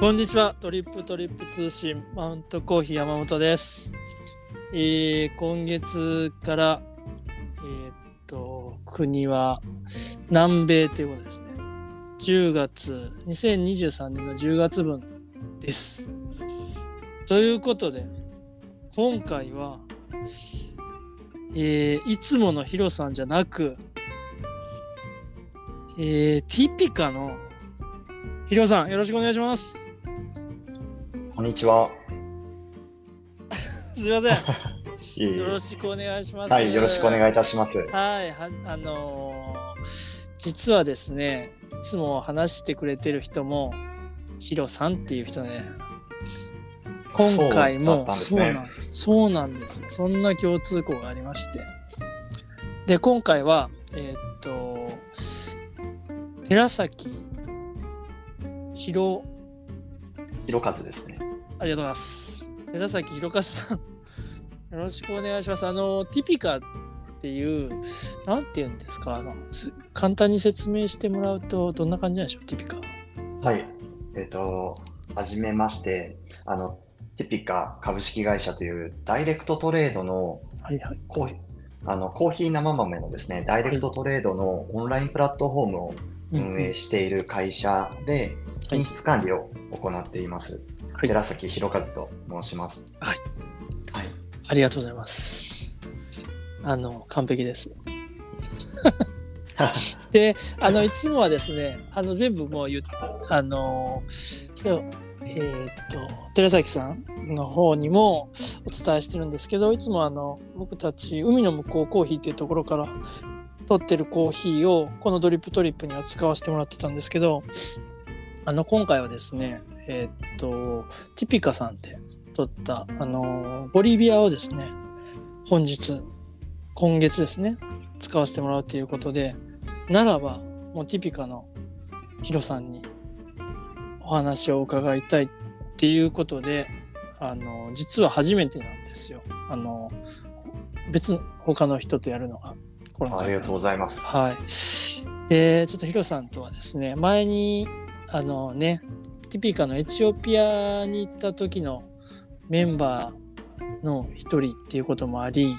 こんにちは。トリップトリップ通信マウントコーヒー山本です。えー今月から、えーっと、国は南米ということですね。10月、2023年の10月分です。ということで、今回は、えーいつものヒロさんじゃなく、えーティピカのヒロさん、よろしくお願いします。こんにちは。すいません。いえいえよろしくお願いします。はい、よろしくお願いいたします。はい、はあのー実はですね、いつも話してくれてる人も、ヒロさんっていう人ね、今回もそうだったんですねなんです。そうなんです。そんな共通項がありまして。で、今回は、えーっと、寺崎ひろひろかずですね。ありがとうございます。寺崎弘和さん、よろしくお願いします。あの、ティピカっていう、なんて言うんですか？あのす簡単に説明してもらうと、どんな感じなんでしょう、ティピカ。はい。えっ、と、はじめまして、あの、テピカ株式会社というダイレクトトレードのはいはい。コーヒー、あのコーヒー生豆のですね、ダイレクトトレードのオンラインプラットフォームを運営している会社ではい品質管理を行っています。はい寺崎ひろかずと申します。はい。はい。ありがとうございます。あの、完璧です。で、あの、いつもはですね、あの、全部もう言っあの、えーっと、寺崎さんの方にもお伝えしてるんですけど、いつもあの、僕たち、海の向こうコーヒーっていうところから取ってるコーヒーを、このドリップトリップには使わせてもらってたんですけど、あの、今回はですね、えーっと、ティピカさんで取った、あの、ボリビアをですね、本日、今月ですね、使わせてもらうということで、ならば、もうティピカのヒロさんにお話を伺いたいっていうことで、あの、実は初めてなんですよ。あの、別の他の人とやるのが。ありがとうございます。はい。で、ちょっとヒロさんとはですね、前に、あのね、ティピカのエチオピアに行った時のメンバーの一人っていうこともあり、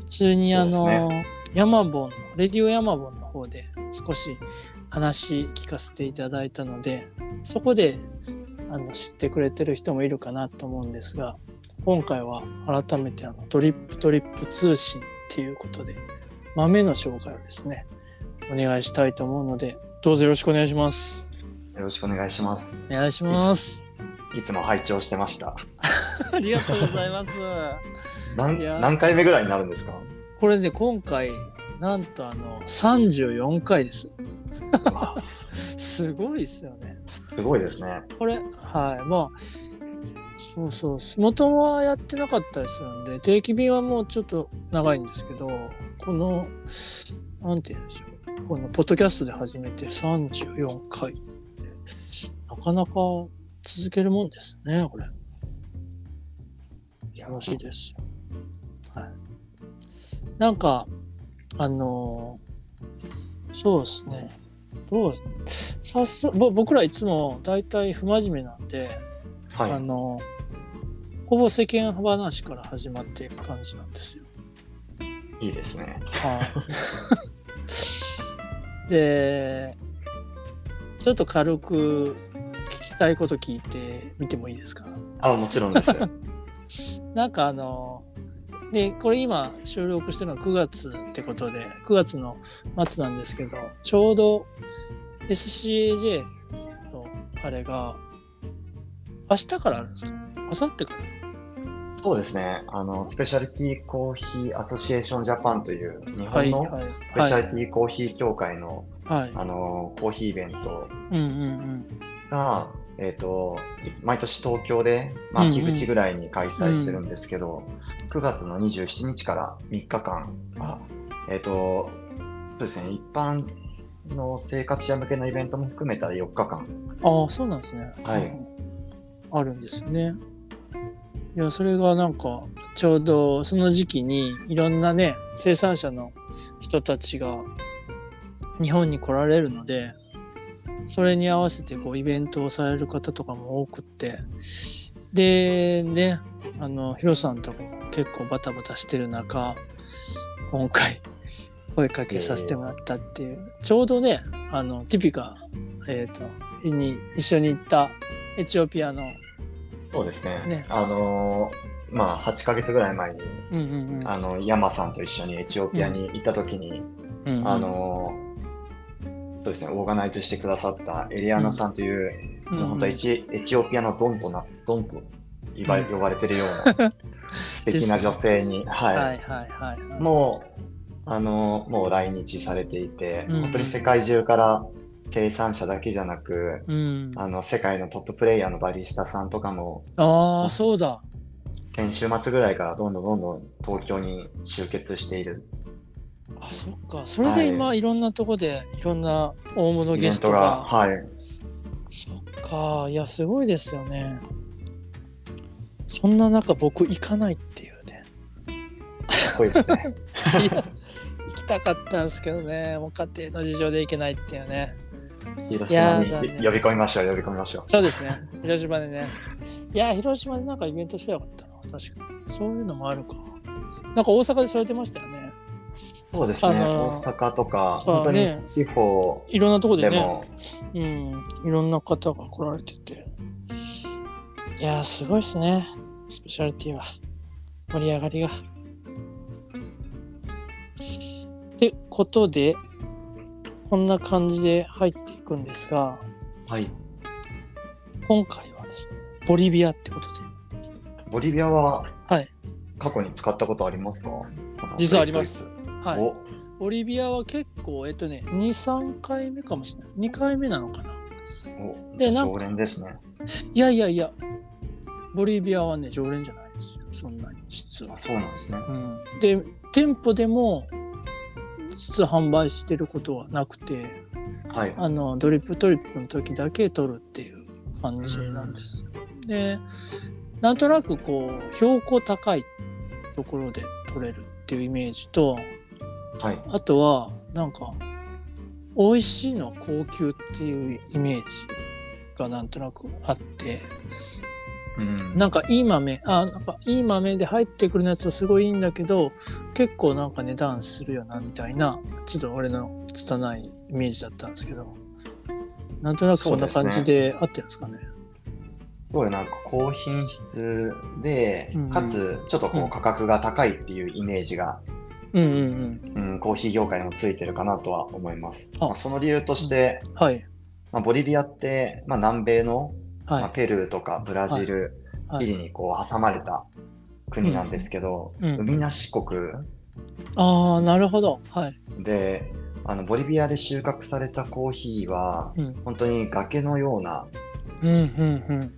普通にあの、でヤマボン、レディオヤマボンの方で少し話聞かせていただいたので、そこであの知ってくれてる人もいるかなと思うんですが、今回は改めてあのドリップトリップ通信っていうことで、豆の紹介をですね、お願いしたいと思うので、どうぞよろしくお願いします。よろしくお願いしますお。願いします。いつも拝聴してました。ありがとうございます。何何回目ぐらいになるんですか？これで今回、なんとあの、34回です。すごいですよね。すごいですね。これ、はい。まあ、そうそう。元はやってなかったりするんで、定期便はもうちょっと長いんですけど、この、なんて言うんでしょう。このポッドキャストで始めて34回かなか続けるもんですね、これ。楽しいですよ。はい。なんか、あのーそうですね。どう、さす、ぼ僕らいつも大体不真面目なんで、はい。あの、ほぼ世間話から始まっていく感じなんですよ。いいですね。はい。で、ちょっと軽くたいこと聞いてみてもいいですか？あ、もちろんです。なんかあの、で、これ今収録してるのは9月ってことで、9月の末なんですけど、ちょうど SCAJ のあれが、明日からあるんですか？明後日から？そうですね。あの、スペシャリティコーヒーアソシエーションジャパンという日はい、本のはい、スペシャリティコーヒー協会の、はい。あの、コーヒーイベントうんうんうん。が、えっ、と、毎年東京で、まあ、うんうん秋口ぐらいに開催してるんですけど、9月の27日から3日間、あえっ、と、そうですね、一般の生活者向けのイベントも含めた4日間、ああ、そうなんですね。はいうんあるんですよね。いや、それがなんか、ちょうどその時期にいろんなね、生産者の人たちが日本に来られるので、それに合わせてこうイベントをされる方とかも多くって。でねあのヒロさんとかも結構バタバタしてる中今回声かけさせてもらったっていう、ちょうどねあのティピカ、えー、とに一緒に行ったエチオピアの、そうですね。ね。あのーまあ、8ヶ月ぐらい前に、うんうんうん。あの、山さんと一緒にエチオピアに行った時に、うんうんあのーそうですね、オーガナイズしてくださったエリアナさんという、うん。うん本当エチエチオピアのドンとな、ドンと呼ば,、うん。呼ばれてるような 素敵な女性に、はい、はいはいはいはい。もう、あのーもう来日されていて、うん本当に世界中から生産者だけじゃなく、うん、あの世界のトッププレイヤーのバリスタさんとかもああそうだ。先週末ぐらいからどんどんどんどん東京に集結しているあそっか。それで今、い、ろんなとこでいろんな大物ゲストがが、はい、そっか。いやすごいですよね。そんな中僕行かないっていうね。かっこいいですね。いや行きたかったんですけどね。もう家庭の事情で行けないっていうね。広島に呼び込みましょう、呼び込みましょう。そうですね。広島でね。いや広島でなんかイベントしてなかったな確かに。そういうのもあるか。なんか大阪でされてましたよねそうですね、あのー大阪とか、本当にね地方いろんなとこでねうん、いろんな方が来られてて。いやー、すごいっすね。スペシャリティは。盛り上がりが。ってことで、こんな感じで入っていくんですが、はい、今回はですね、ボリビアってことで。ボリビアははい。過去に使ったことありますか？実はあります。はい。おボリビアは結構、えっとね、2、3回目かもしれない。2回目なのかな。おでなんか常連ですね。いやいやいや、ボリビアはね、常連じゃないですよ。そんなに、実はあ。そうなんですね。うん、で店舗でも実は販売してることはなくてはい。あのドリップトリップの時だけ取るっていう感じなんです。でなんとなくこう標高高いところで取れるっていうイメージとはい。あとはなんか美味しいのは高級っていうイメージがなんとなくあってうん。なんかいい豆あなんかいい豆で入ってくるやつはすごいいいんだけど結構なんか値段するよなみたいなちょっと俺の拙いイメージだったんですけどなんとなくこんな感じで合ってるんですかね。すごいなんか高品質で、かつちょっとこう価格が高いっていうイメージが、うんうんうんうん、コーヒー業界にもついてるかなとは思います。あ。まあ、その理由として、はい。まあ、ボリビアって、まあ、南米の、まあ、はペルーとかブラジル、い。はい。チリにこう挟まれた国なんですけど、うんうん。海なし国。ああなるほど。はい。であのボリビアで収穫されたコーヒーはうん。本当に崖のようなうんうん。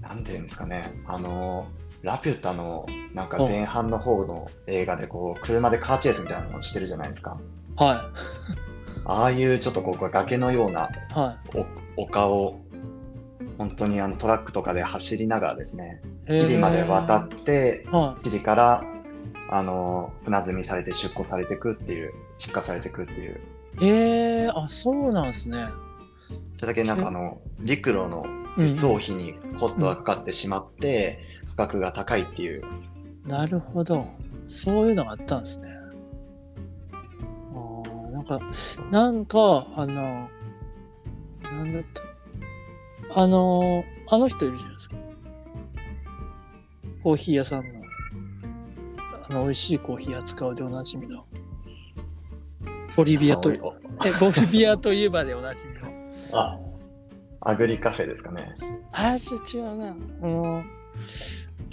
なんていうんですかね、あの、ラピュタのなんか前半の方の映画でこう、車でカーチェイスみたいなのをしてるじゃないですか。うんはああいうちょっとこう崖のような丘を、本当にあのトラックとかで走りながらですね、いチリまで渡って、はチリから、あの、船積みされて出庫されていくっていう、出荷されていくっていう、いえー、あそうなんですね。それだけなんかあの、陸路のうん輸送費にコストがかかってしまって、価格が高いっていう、なるほど。そういうのがあったんですね。あーなんか、なんか、あの、なんだった？あの、あの人いるじゃないですか。コーヒー屋さんの、あの、美味しいコーヒー扱うでおなじみの。ボリビアと、え、ボリビアといえばでおなじみの。あ、アグリカフェですかね。あ違うな。あの、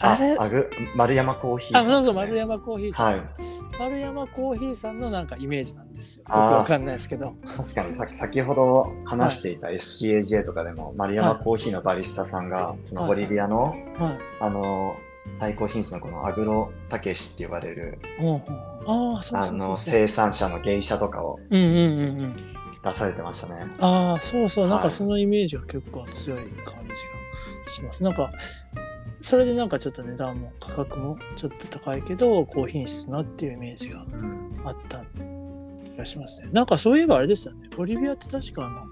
ああれ、アグ丸山コーヒーね、そうそう、丸山コーヒーさん。はい。丸山コーヒーさんのなんかイメージなんですよ。よくわかんないですけど。確かにさ先ほど話していた SCAJ とかでも、丸山コーヒーのバリスタさんが、そのボリビアの、はい。あの、最高品質のこのアグロタケシって呼ばれる、あ。の生産者の芸者とかを。出されてましたね。ああ、そうそう。なんはいかそのイメージが結構強い感じがします。なんか、それでなんかちょっと値段も価格もちょっと高いけど、高品質なっていうイメージがうんあった気がしますね。なんかそういえばあれですよね。ボリビアって確かあの、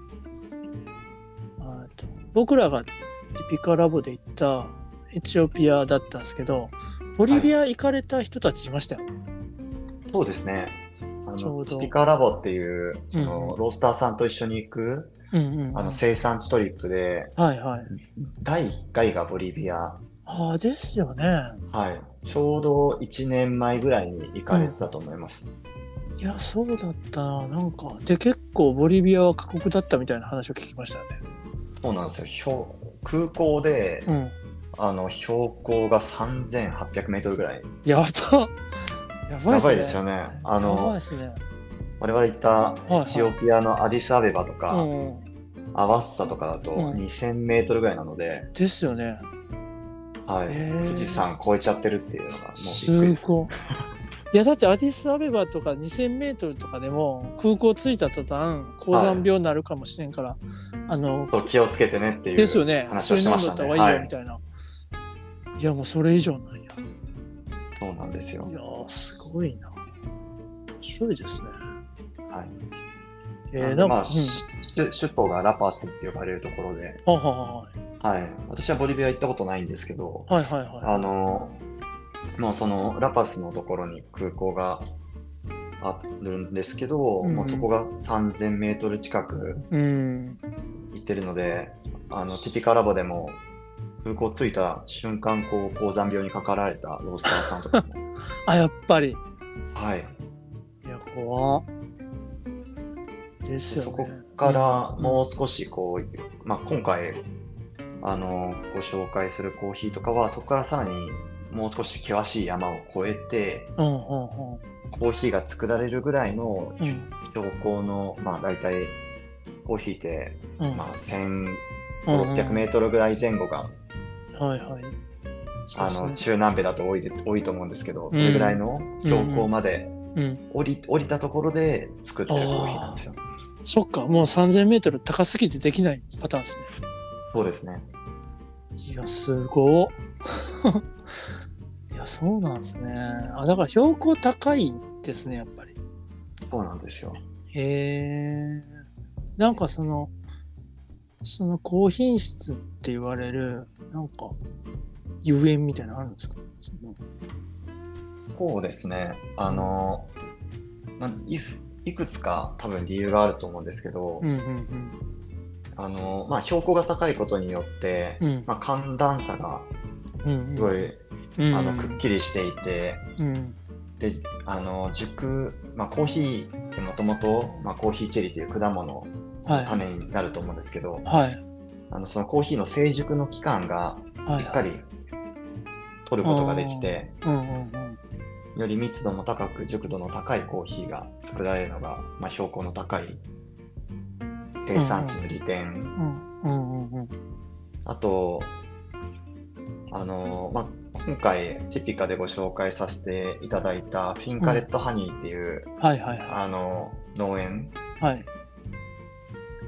僕らがピカラボで行ったエチオピアだったんですけどボリビア行かれた人たちいましたよね。そうですね。あちょうどのスピカーラボっていうその、うんうんロースターさんと一緒に行くうんうんうんあの生産地トリップで、はいはい。第1回がボリビア、ああですよね。はい、ちょうど1年前ぐらいに行かれてたと思います。いやそうだったななんかで結構ボリビアは過酷だったみたいな話を聞きましたよね。そうなんですよ。標空港で、うん。あの標高が3800メートルぐらい。やばやばいっすね。やばいですよね。あやばいのっすね。我々行ったはいエチオピアのアディスアベバとか、うんうん。アワッサとかだとうん2000メートルぐらいなので、ですよね。はい、富士山越えちゃってるっていうのがもうす。ごい。いやだってアディスアベバとか2000メートルとかでも空港着いた途端高山病になるかもしれんから、あのそう気をつけてねっていうですよね。話をしましたね。だった方がいいよはい、みたいな。い、やもうそれ以上なんや。そうなんですよい。やーすごいな。面白いですね。はい。えー、なんか、まあ、うん首首都がラパスって呼ばれるところで、はははい。私はボリビア行ったことないんですけど、はいはいはいはい。あの、もうそのラパスのところに空港があるんですけど、うんもうそこが3000メートル近くうん。行ってるので、あの、ティピカラボでも空港着いた瞬間、こう、高山病にかかられたロースターさんとかも、あ、やっぱり。いはい。や、怖っですよね。そこからもう少しこう、まあ、今回あのご紹介するコーヒーとかはそこからさらにもう少し険しい山を越えてうんうんコーヒーが作られるぐらいのうん。うん。標高の、まあ、大体コーヒーって、うん。まあ、1600うんうんメートルぐらい前後が、はいはい。あの中南米だと多いで多いと思うんですけどそれぐらいの標高までうん。降り,、降りたところで作ってるコーヒーなんですよ。そっか、もう3000メートル高すぎてできないパターンですね。そうですね。いや、すごっ。いや、そうなんですね。あ、だから標高高いんですね、やっぱり。そうなんですよ。へえ。なんかその、その高品質って言われる、なんか、ゆえんみたいなのあるんですか？そうですね。あの、まあ、いいくつか多分理由があると思うんですけど、うんうんあの、まあ、標高が高いことによって、うん。うんまあ、寒暖差がうんすごい、うん。あのくっきりしていて、うん。で、あの、熟、まあ、コーヒーってもともと、まあ、コーヒーチェリーという果物はい。の種になると思うんですけど、はい。あのそのコーヒーの成熟の期間がはい。しっかり取ることができて、うんうんうん。より密度も高く熟度の高いコーヒーが作られるのが、まあ、標高の高い生産地の利点、うんうんうんうん。あと、あのまあ、今回ティピカでご紹介させていただいたフィンカレットハニーっていう、はいはいはあの農園い。はい。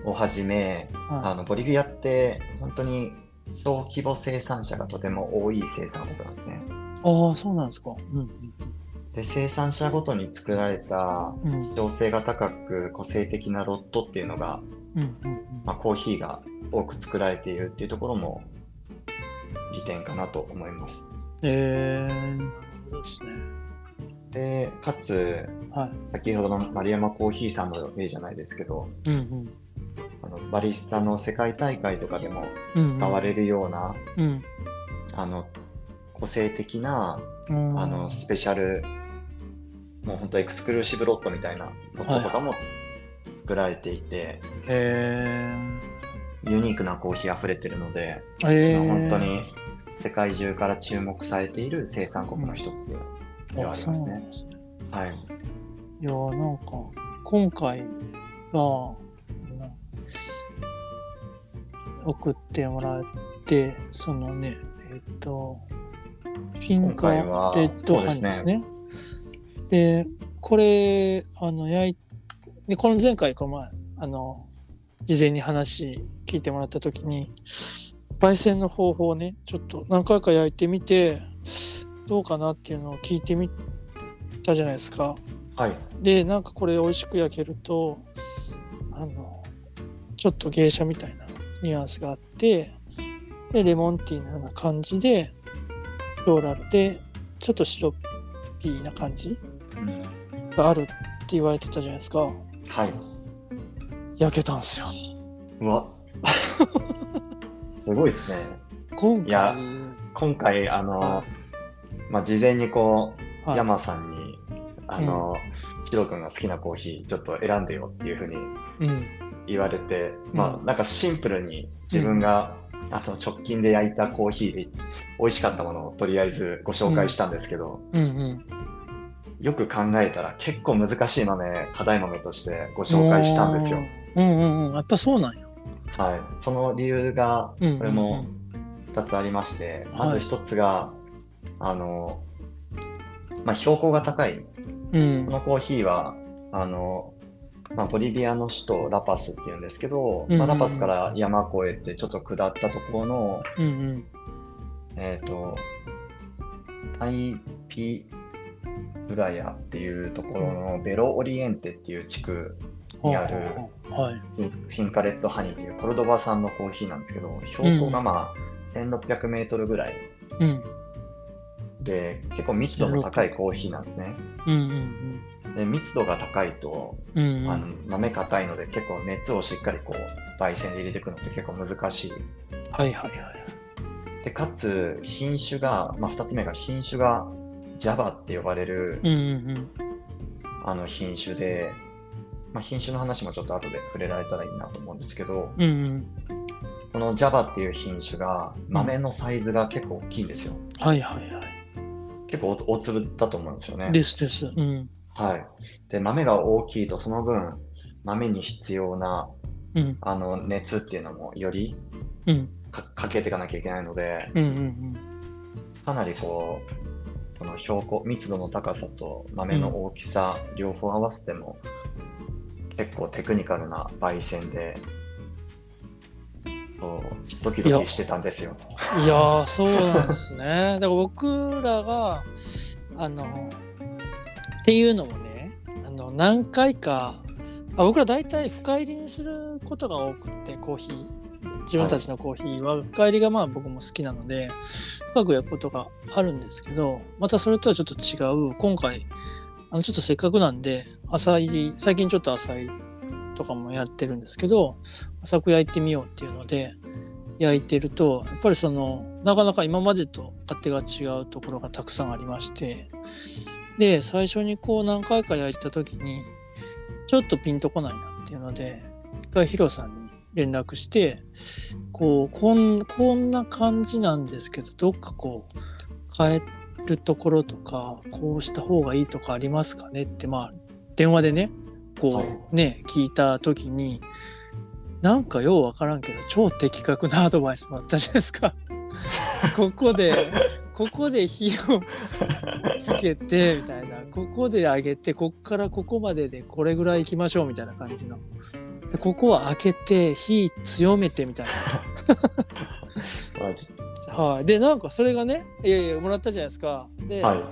をはじめ、あはのボリビアって本当に小規模生産者がとても多い生産国なんですね。い。ああ、そうなんですか。うんで生産者ごとに作られたうんうん。調性が高く個性的なロットっていうのが、うんうんうん。まあ、コーヒーが多く作られているっていうところも利点かなと思います。えー、なるほどですね。で、かつ、はい。先ほどの丸山コーヒーさんの例じゃないですけど、うんあのバリスタの世界大会とかでもうん。うん。使われるような、うん。あの個性的なうん。あのスペシャル、もう本当エクスクルーシブロットみたいなロットとかもつ作られていて、えユニークなコーヒー溢れてるので、ー、えー、まあ本当に世界中から注目されている生産国の一つではありますね。なん。はい。いやーなんか今回はな送ってもらってそのねえっ、とフィンカレ今回はッドハニーですね。でこれあの焼いでこの前回この前あの事前に話聞いてもらった時に焙煎の方法をねちょっと何回か焼いてみてどうかなっていうのを聞いてみたじゃないですか。はい。でなんかこれ美味しく焼けるとあのちょっと芸者みたいなニュアンスがあってでレモンティーのような感じでフローラルでちょっとシロッピーな感じがあるって言われてたじゃないですかはい。焼けたんですよ。うわ。すごいですね。今回。いや今回、あの、まあ、事前にこう、はい。山さんに、あの、ヒロ君が好きなコーヒーちょっと選んでよっていうふうにうん。言われて、まあ、うん。なんかシンプルに自分が、あの直近で焼いたコーヒーで美味しかったものをとりあえずご紹介したんですけど、うんうんよく考えたら結構難しい豆、課題豆としてご紹介したんですよ。うんうんうん。やっぱそうなんや。はい。その理由が、こうんうんうん。れも2つありまして、まず1つが、あの、まあ、標高が高い。うん。このコーヒーは、あの、まあ、ボリビアの首都ラパスっていうんですけど、うんうんまあ、ラパスから山越えてちょっと下ったところの、うんうん。えっ、と、タイピブラヤっていうところのベロオリエンテっていう地区にあるはい。フィンカレットハニーっていうコルドバ産のコーヒーなんですけど、標高がまあ1600メートルぐらいうんで、結構密度の高いコーヒーなんですね。で、密度が高いと、あの豆硬いので結構熱をしっかりこう焙煎で入れていくのって結構難しい。はいはいはい。で、かつ品種が、まあ2つ目が品種が Java って呼ばれる、うんうんあの品種で、まあ、品種の話もちょっと後で触れられたらいいなと思うんですけど、うんうん。この Java っていう品種が豆のサイズが結構大きいんですよ。はいはいはい。結構大大粒だと思うんですよね。ですです。うん。はい。で、豆が大きいとその分、豆に必要なうん。あの熱っていうのもよりうん。かかけていかなきゃいけないので、うんうん。かなりこう、その標高、密度の高さと豆の大きさ、両方合わせても、結構テクニカルな焙煎で、そう、ドキドキしてたんですよ。いやーそうなんですね だから僕らがあのっていうのもねあの何回かあ僕ら大体深入りにすることが多くってコーヒー自分たちのコーヒーは深入りがまあ僕も好きなので深く焼くことがあるんですけどまたそれとはちょっと違う今回あのちょっとせっかくなんで浅入り最近ちょっと浅いとかもやってるんですけど浅く焼いてみようっていうので焼いてるとやっぱりそのなかなか今までと勝手が違うところがたくさんありましてで最初にこう何回か焼いた時にちょっとピンとこないなっていうので一回ヒロさんに連絡してこうこんこんな感じなんですけどどっかこう変えるところとかこうした方がいいとかありますかねってまあ電話でねこう、はいね聞いた時になんかようわからんけど超的確なアドバイスもあったじゃないですか。ここでここで火をつけて みたいな。ここで上げてこっからここまででこれぐらい行きましょうみたいな感じの。でここは開けて火強めてみたいマジ。な、はい、でなんかそれがねいやいやもらったじゃないですか。で、はい。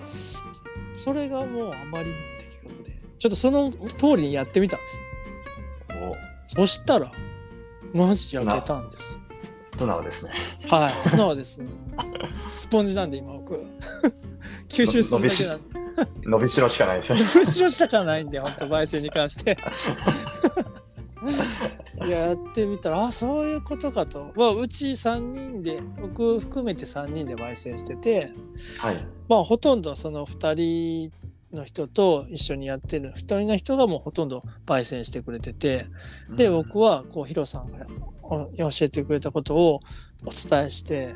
それがもうあまりにも的確で。ちょっとその通りにやってみたんですそしたらマジ焼けたんです。お素直ですね。はい素直ですスポンジなんで今僕 吸収するだけなんで伸びしろしかないですね。後ろ下からないんで、本当焙煎に関して。いややってみたら、あ、そういうことかと。まあ、うち3人で、僕含めて3人で焙煎してて、はい。まあ、ほとんどその2人の人と一緒にやってる2人の人がもうほとんど焙煎してくれてて、で、僕は、は、こう、ヒロさんがお教えてくれたことをお伝えして、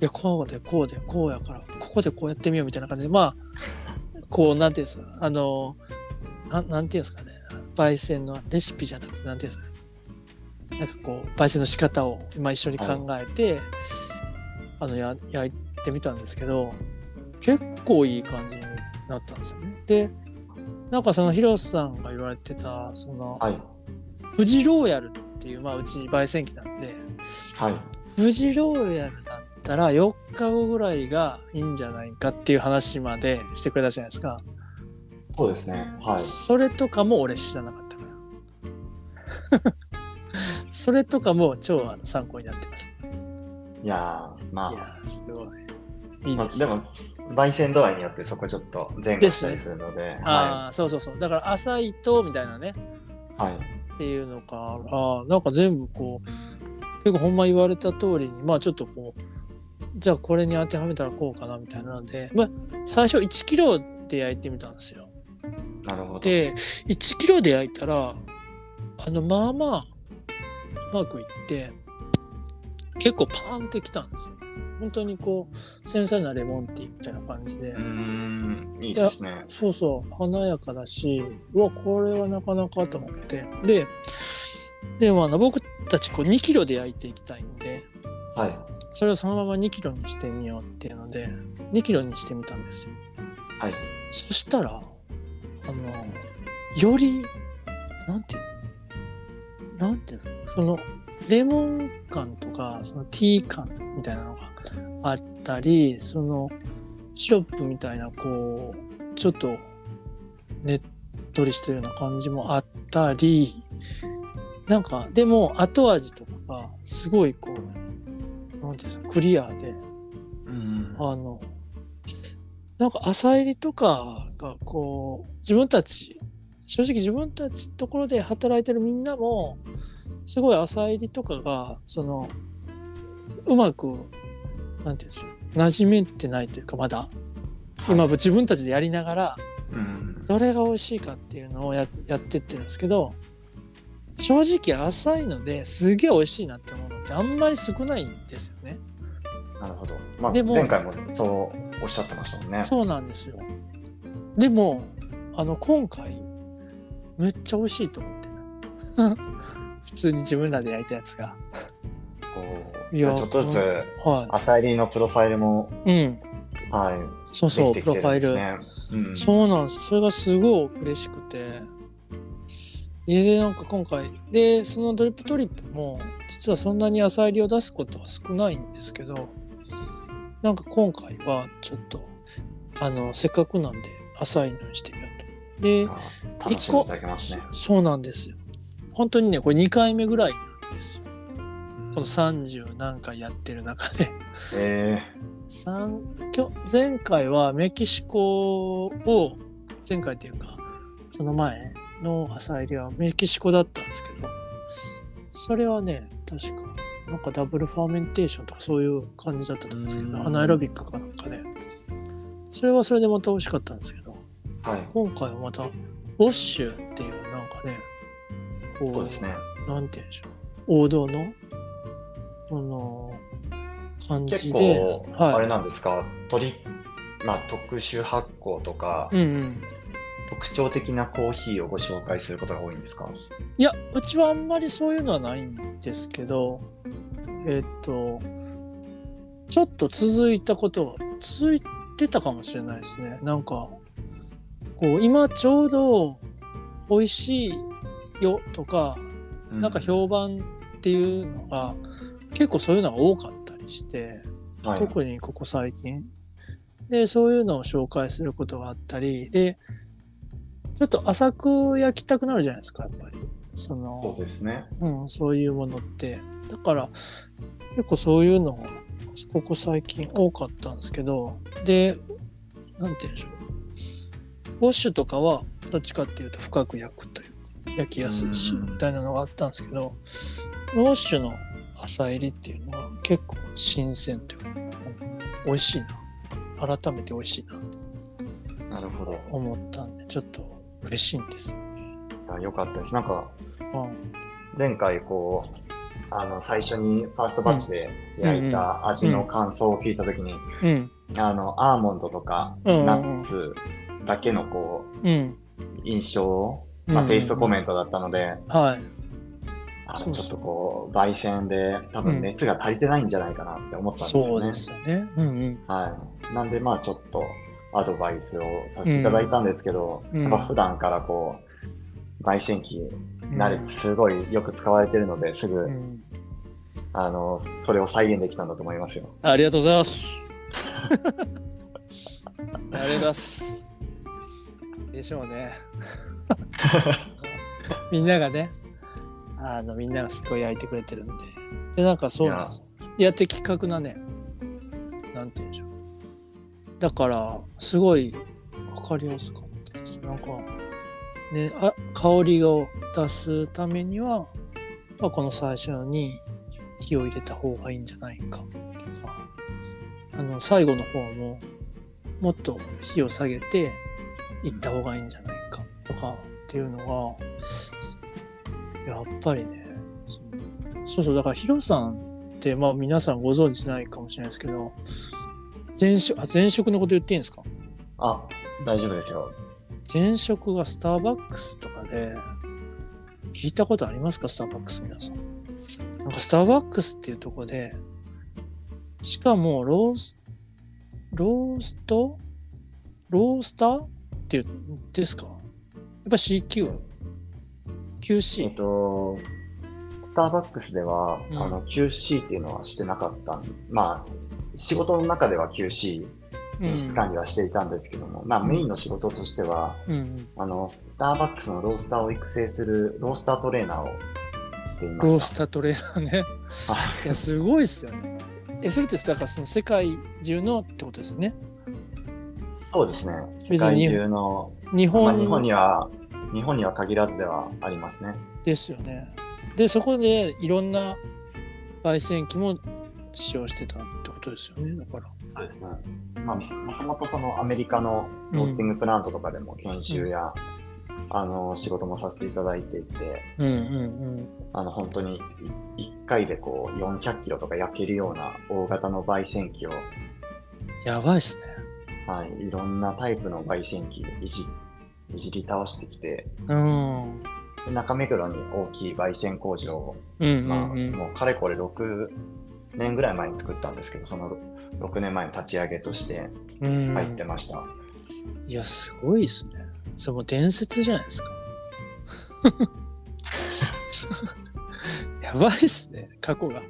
いや、こうで、こうで、こうやから、ここでこうやってみようみたいな感じで、まあ、こう、なんていうんですか、あの、ななんていうんですかね、焙煎のレシピじゃなくて、なんていうんですかね、なんかこう、焙煎の仕方を今一緒に考えて、あのや、焼いてみたんですけど、結構いい感じになったんですよね。で、なんかそのヒロさんが言われてた、その、はい。富士ローヤルっていう、まあ、うち焙煎機なんで、はい。富士ローヤルだったら4日後ぐらいがいいんじゃないかっていう話までしてくれたじゃないですか。そうですね。はい。それとかも俺知らなかったから。それとかも超あの参考になってます。いやー、まいあ、やーすごい。いいですまあでも、焙煎度合いによってそこちょっと前後したりするので、あはあ、そうそうそう。だから浅いとみたいなね。い。はい。っていうのからなんか全部こう結構ほんま言われた通りにまあちょっとこうじゃあこれに当てはめたらこうかなみたいなので、まあ、最初1キロで焼いてみたんですよ。なるほど。で1キロで焼いたらあのまあまあうまくいって結構パーンってきたんですよ。本当にこう繊細なレモンティーみたいな感じで。うーん、いいですね。そうそう華やかだしうわこれはなかなかと思ってででもあの僕たちこう2キロで焼いていきたいんではい。それをそのまま2キロにしてみようっていうので2キロにしてみたんですよはい。そしたらあのよりなんていうの？なんていうの？そのレモン感とかそのティー感みたいなのがあったりそのシロップみたいなこうちょっとねっとりしたような感じもあったりなんかでも後味とかがすごいこうなんていうのクリアでうん。あのなんか朝入りとかがこう自分たち正直自分たちのところで働いてるみんなもすごい朝入りとかがそのうまくなんて言うんでしょう馴染めてないというかまだ今自分たちでやりながらうん。どれが美味しいかっていうのをややってってるんですけど正直浅いのですげえ美味しいなって思うのってあんまり少ないんですよね。なるほど。まあ、でも前回もそうおっしゃってましたもんね。そうなんですよ。でも、あの、今回、めっちゃ美味しいと思って。普通に自分らで焼いたやつが。いやちょっとずつ、は朝入りのプロファイルも、い。うん。はい、そうそう、プロファイル。そうなんです。それがすごい嬉しくて。で、なんか今回、で、そのドリップトリップも、実はそんなに朝入りを出すことは少ないんですけど、なんか今回はちょっと、あの、せっかくなんで浅いのにしてみようと。で、あ楽しんでいただけますね。そうなんですよ。本当にね、これ2回目ぐらいなんですよ。この30何回やってる中で。え三きょ前回はメキシコを、前回っていうか、その前の朝入りはメキシコだったんですけど、それはね、確か、なんか double fermentation とかそういう感じだったと思うんですけど、うん。 anaerobic かなんかで、それはそれでまた美味しかったんですけど、ー、はい、今回はまた、 wash っていうなんかね、こそうですね。なんて言うんでしょう。王道の、その、感結じで。構、はいあれなんですか、鳥、まあ、特殊発酵とか、うんうん。特徴的なコーヒーをご紹介することが多いんですか？いや、うちはあんまりそういうのはないんですけど、えっと、ちょっと続いたことは、続いてたかもしれないですね。なんか、こう、今ちょうど美味しいよとか、なんか評判っていうのが、結構そういうのが多かったりして、はい、特にここ最近。で、そういうのを紹介することがあったり、で、ちょっと浅く焼きたくなるじゃないですか、やっぱり。そそうの、ですね。うん、そういうものって。だから、結構そういうのが、ここ最近多かったんですけど、で、なんて言うんでしょう。ウォッシュとかは、どっちかっていうと深く焼くというか、焼きやすいし、うんみたいなのがあったんですけど、ウォッシュの朝入りっていうのは結構新鮮というか、うん美味しいな。改めて美味しいなとなるほど。思ったんで、ちょっと嬉しいんです。あよかったです。なんか、うん前回こう、あの、最初にファーストバッチで焼いた味の感想を聞いたときに、うん、あの、アーモンドとか、ナッツだけのこうん。う、印象、まあ、テイストコメントだったので、はい。あのちょっとこう、焙煎で多分熱が足りてないんじゃないかなって思ったんですよね。そうですよね。うんうん。はい。なんでまあちょっとアドバイスをさせていただいたんですけど、うんやっぱ普段からこう、焙煎機慣れてすごいよく使われてるので、すぐ、うんあの、それを再現できたんだと思いますよ。ありがとうございます。ありがとうございます。でしょうね。みんながね、あのみんながすごい焼いてくれてるんで。でなんかそうなんでやって的確なねなんて言うんでしょう。だからすごい分かりやすかったです。なんかねあ香りを出すためには、まあ、この最初に火を入れた方がいいんじゃないかとかあの最後の方ももっと火を下げていった方がいいんじゃないかとかっていうのがやっぱりねそうそうだからヒロさんってまあ皆さんご存知ないかもしれないですけど前職あ前職のこと言っていいんですか？あ、大丈夫ですよ。前職がスターバックスとかで聞いたことありますか？スターバックス皆さん。なんかスターバックスっていうとこでしかもロースロースト？ロースターっていうんですか？やっぱ CQ? えっ QC? と、スターバックスでは、うんあの QC っていうのはしてなかったんまあ、仕事の中では QC、品質管理はしていたんですけども、まあ、メインの仕事としては、うんうん、あの、スターバックスのロースターを育成するロースタートレーナーをしていました。ロースタートレーナーね。はいいや、すごいですよね。え、それって、だからその世界中のってことですよね？そうですね。世界中の、日まあ、本日本には、日本には限らずではありますね。ですよね。で、そこでいろんな焙煎機も使用してたってことですよね。だから。そうですね。まあ、もともとそのアメリカのロースティングプラントとかでも研修や、あの仕事もさせていただいていて、うんうんあの本当に1回でこう400キロとか焼けるような大型の焙煎機を、うん。やばいっすね。はい、いろんなタイプの焙煎機いじいじり倒してきて、うん。で中目黒に大きい焙煎工場を、うんうんまあ、うん。もうかれこれ6年ぐらい前に作ったんですけど、その6年前に立ち上げとしてうん入ってました。いや、すごいっすね。それもう伝説じゃないですか。やばいっすね、過去が。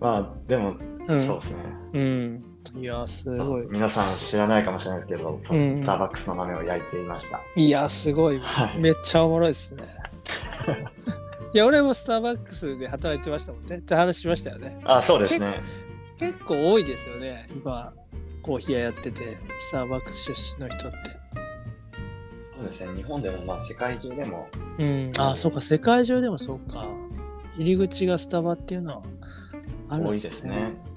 まあ、でも、うん。そうですね。うん。いや、すごい。皆さん知らないかもしれないですけど、スターバックスの豆を焼いていました。いや、すごい。はい。めっちゃおもろいっすね。いや、俺もスターバックスで働いてましたもんね。って話しましたよね。あ、そうですね。結構多いですよね。今、コーヒー屋やってて、スターバックス出身の人って。そうですね。日本でも、まあ、世界中でも、うん。あ、そうか、世界中でもそうか。入り口がスタバっていうのはあるん多いですね。ですね。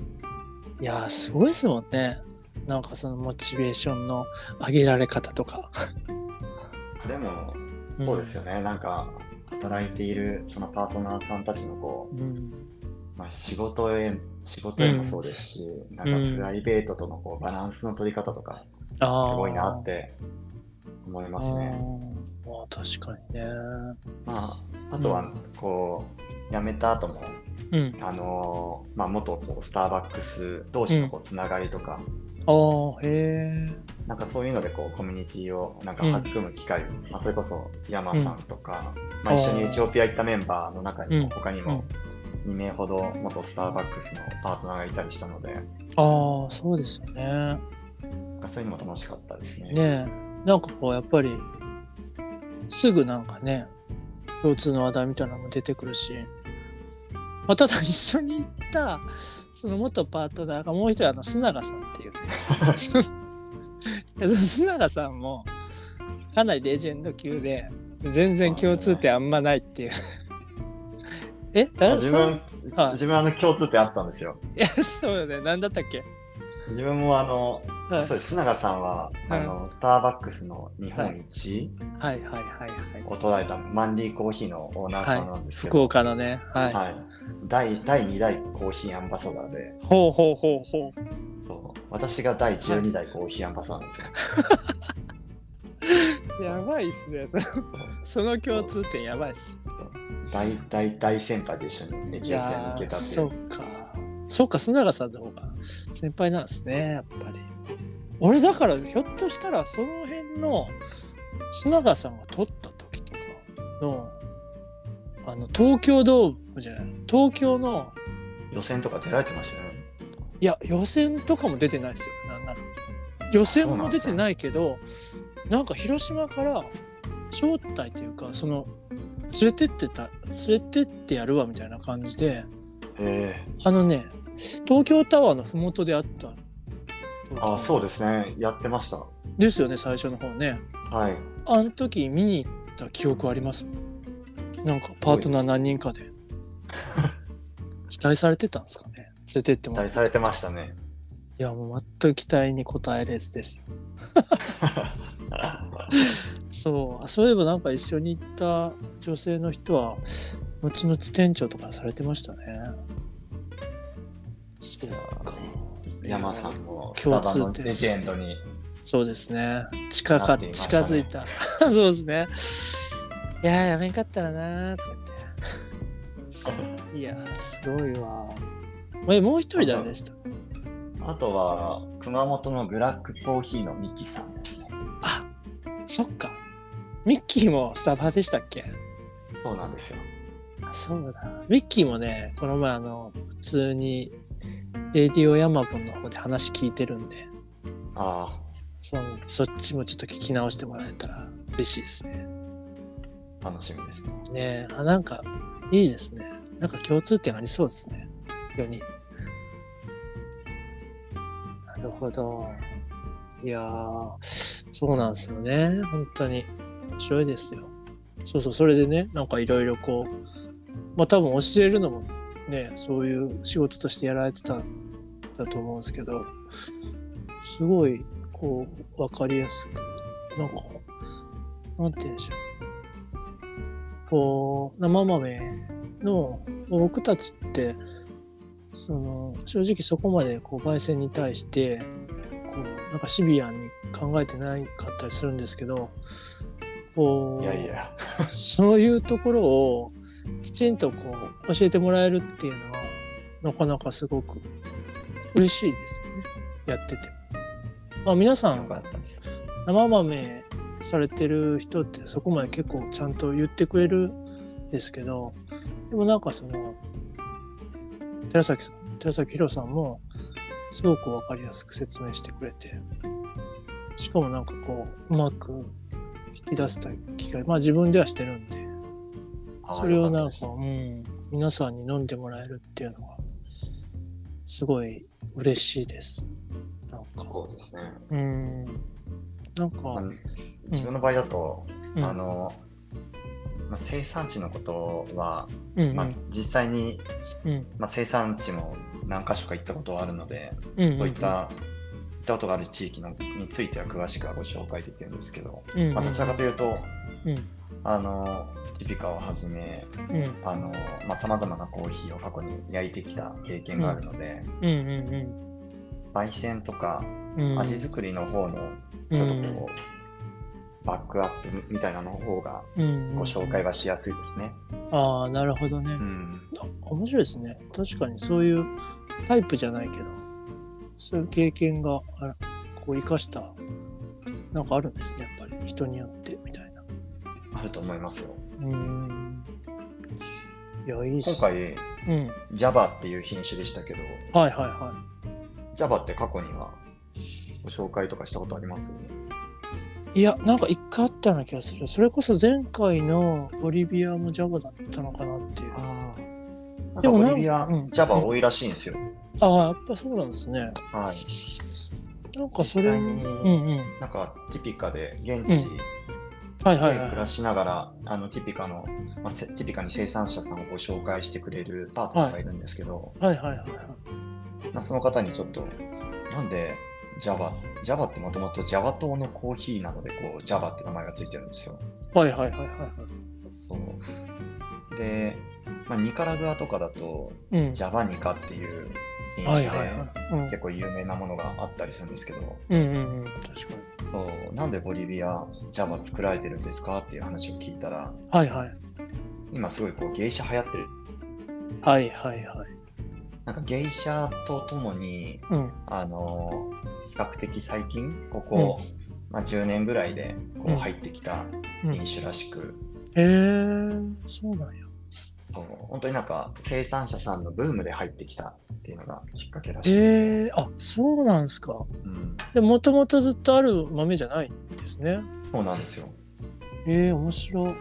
いやー、すごいですもんね。なんかそのモチベーションの上げられ方とか。でも、そうですよね。なんか、働いているそのパートナーさんたちのこう、うん。まあ、仕事へ、仕事へもそうですし、なんかプライベートとのこうバランスの取り方とか。すごいなって思いますね。あ確かにね。まあ、あとは、こう、辞めた後も、うん。あのーまあ、元こうスターバックス同士のこうつながりとか、ああ、へえ。なんかそういうのでこうコミュニティをなんかうん育む機会、まあ、それこそ山さんとか、まあ、あー一緒にエチオピア行ったメンバーの中にうんも他にも2名ほど元スターバックスのパートナーがいたりしたので、ああ、そうですよね。なんかそういうのも楽しかったですね。ねえ。なんかこう、やっぱり、すぐなんかね、共通の話題みたいなのも出てくるし、まあ、ただ一緒に行った、その元パートナーがもう一人、あの、須永さんっていう。そのいやその須永さんも、かなりレジェンド級で、全然共通点あんまないっていう。えあ誰自分、はい自分あの共通点あったんですよ。いや、そうよね。何だったっけ？自分もあの、はいそうです、須永さんは、あのスターバックスの日本一はいはいはいはい。を捉えたマンリーコーヒーのオーナーさんなんですけど、福岡のね。はい。はい、第第2代コーヒーアンバサダーでほうほうほうほう。そう私が第12代コーヒーアンバサダーですよ。やばいっすね。そのその共通点やばいっす。大大大先輩と一緒にエいチオピアに行けたってい。そううか。そうか、須永さんの方が先輩なんですね、やっぱり。俺だから、ひょっとしたらその辺の須永さんが撮った時とかの、あの、東京ドームじゃない、東京の、予選とか出られてましたよね。いや、予選とかも出てないですよ、なんなら。予選も出てないけど、なんか広島から招待というか、その、連れてってた連れてってやるわみたいな感じでえあのね東京タワーの麓であった。ー、あそうですね。やってました。ですよね最初の方ね。はい。あの時見に行った記憶あります？なんかパートナー何人かで。期待されてたんですかね？連れてってもらって。期待されてましたね。いやもう全く期待に応えれずですよ。そう。あそういえばなんか一緒に行った女性の人は後々店長とかされてましたねそうか。山さんのス共タバの通点レジェンドに。そうですね。近かね。近づいた。そうですね。いやーやめんかったらなーとか言って。いやーすごいわ。えもう一人誰でした？あとは、熊本のグラックコーヒーのミキさんですね。あそっか。ミッキーもスタバでしたっけ？そうなんですよ。あそうだ。ミッキーもね、この前あの、普通に、レディオヤマボンの方で話聞いてるんで、あそそっちもちょっと聞き直してもらえたら嬉しいですね。あ、楽しみですね。ねえ、あ、なんか、いいですね。なんか共通点ありそうですね。4人。なるほど。いやー、そうなんですよね。本当に。面白いですよ。そうそう、それでね、なんかいろいろこう、まあ多分教えるのもね、そういう仕事としてやられてたんだと思うんですけど、すごい、こう、わかりやすく、なんか、なんて言うんでしょう。こう、生豆の、僕たちって、その、正直そこまでこう、焙煎に対して、こう、なんかシビアに考えてないかったりするんですけど、こう、いやいや。そういうところをきちんとこう教えてもらえるっていうのはなかなかすごく嬉しいですよね。やってて。まあ皆さん。生豆されてる人ってそこまで結構ちゃんと言ってくれるんですけど、でもなんかその、寺崎さん、寺崎宏さんもすごくわかりやすく説明してくれて、しかもなんかこう、うまく引き出した機会、まあ自分ではしてるんで、それをなんか、うん、皆さんに飲んでもらえるっていうのは、すごい嬉しいです。なんか、そうですね。うん、なんか、まあ自分の場合だと、うん。あの、まあ、生産地のことは、うんうん。まあ、実際に、うん。まあ、生産地も何か所か行ったことはあるので、うんうんそういった行ったことがある地域のについては詳しくはご紹介できるんですけど、うんうん。まあ、どちらかというと、うんあのティピカをはじめうん。あの、まあ、様々なコーヒーを過去に焼いてきた経験があるので、うんうん焙煎とかうん。うん味作りの方のうちょっんとこう、バックアップみたいなの方がうんご紹介がしやすいですね。ああなるほどね、うん、あ面白いですね。確かにそういうタイプじゃないけどそういう経験がこう生かしたなんかあるんですねやっぱり。人によってあると思いますよ。うーん。いやいい今回、うん、Java っていう品種でしたけど、はいはいは Java って過去にはご紹介とかしたことあります？いいやなんか一回あったような気がする。それこそ前回のボリビアも Java だったのかなっていう。ああ。でもボリビア、うん。Java 多いらしいんですよ。ああやっぱそうなんですね。はい。なんかそれにうんうん。なんかティピカで現地うんはいはいはいで暮らしながら、あのティピカの、まあ、せティピカに生産者さんをご紹介してくれるパートナーがいるんですけど、はいはいはいはいまあ、その方にちょっと、なんで Java、Java ってもともと Java 島のコーヒーなので、こう Java って名前がついてるんですよ。はいはいはいはいはいそうで、まあ、ニカラグアとかだとうん。Java ニカっていう品種で結構有名なものがあったりするんですけど、うんうんうん。確かに。そうなんでボリビア Java 作られてるんですか？っていう話を聞いたら、はいはい。今すごいこう芸者流行ってる。はいはいはい。なんか芸者とともに、うん。あの比較的最近、ここ、まあ、10年ぐらいでこううん入ってきたうん品種らしく、へえー、そうなんや。そう本当になんか生産者さんのブームで入ってきたっていうのがきっかけらしい。えー、あ、そうなんすか。うん、で、もともとずっとある豆じゃないんですね。そうなんですよ。えー、面白い。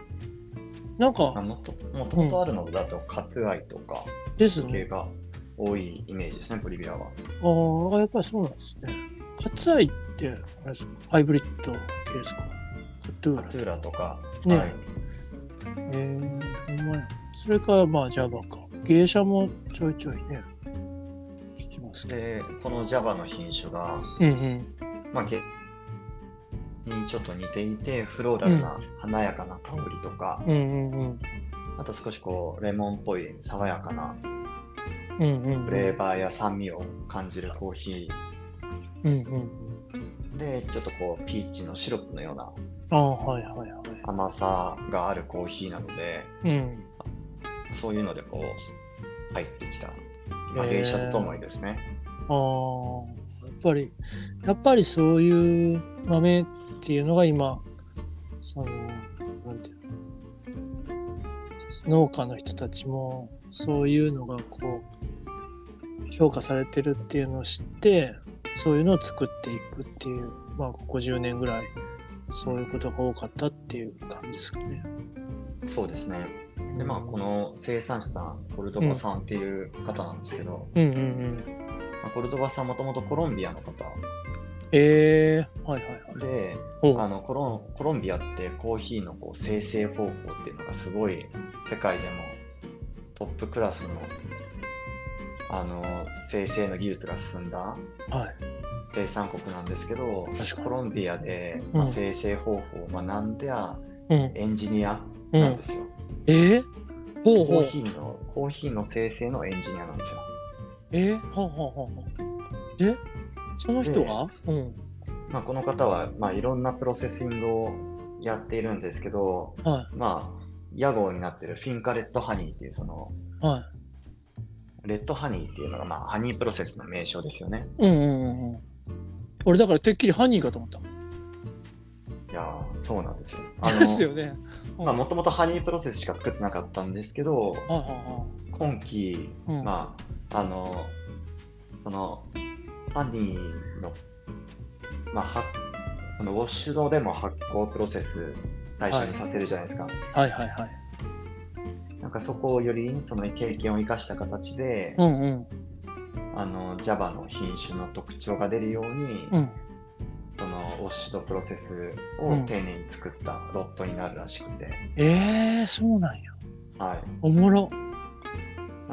なんかまあ、もともともとあるのだとカツアイとかですね。系が多いイメージですね、ボリビアは。ああ、やっぱりそうなんですね。カツアイって、あれですか？ハイブリッド系ですか？カトゥーラカトゥーラとか、ねはい、えー、ほんまや。それからまあ Java か。芸者もちょいちょいね、聞きますね。で、この Java の品種が、うんうん。まあ、ゲにちょっと似ていて、フローラルな華やかな香りとか、うんうんうん。あと少しこう、レモンっぽい爽やかなうんうん。フレーバーや酸味を感じるコーヒうんうん。ーで、ちょっとこう、ピーチのシロップのようなああ、はいはいはい。甘さがあるコーヒーなので、うん。そういうのでこう、入ってきた、まあ、芸者とともにですね。ああ、やっぱり、やっぱりそういう豆っていうのが今、その、なんていうの、農家の人たちも、そういうのがこう、評価されてるっていうのを知って、そういうのを作っていくっていう、まあ、ここ10年ぐらい、そういうことが多かったっていう感じですかね。そうですね。で、まあ、この生産者さん、コルドバさんっていう方なんですけど、うんうんうん。まあコルドバさんもともとコロンビアの方ええはいはいはい。で、あのコロンコロンビアってコーヒーのこう生成方法っていうのがすごい世界でもトップクラスのあの生成の技術が進んだはい。生産国なんですけどコロンビアで、まあうん生成方法を学んではうん。エンジニアうんなんで。すよ、ええ？ほうほう。コーヒーのコーヒーの生成のエンジニアなんですよえ？ー、ほうほうほうほう。で、その人がうん。まあ、この方は、まあ、いろんな processing をやっているんですけど、はまあ、屋号になってる Finca Red Honey っていうそのい。は Red Honey っていうのが、まあ、 honey process の名称ですよね。い。うんうんうんうん。俺だからてっきりハニーかと思った。そうなんですよ。ですよね。まあ、もともとハニープロセスしか作ってなかったんですけど、今期。まあ、あの、その、ハニーの、まあ、はそのウォッシュドでも発酵プロセス最初にさせるじゃないですか。はいはいはい。なんかそこをよりその経験を生かした形で、うんうん。あの Java の品種の特徴が出るように、うん。ッシュドプロセスうんを丁寧に作ったロットになるらしくて、えー、そうなんや。はい。おもろ。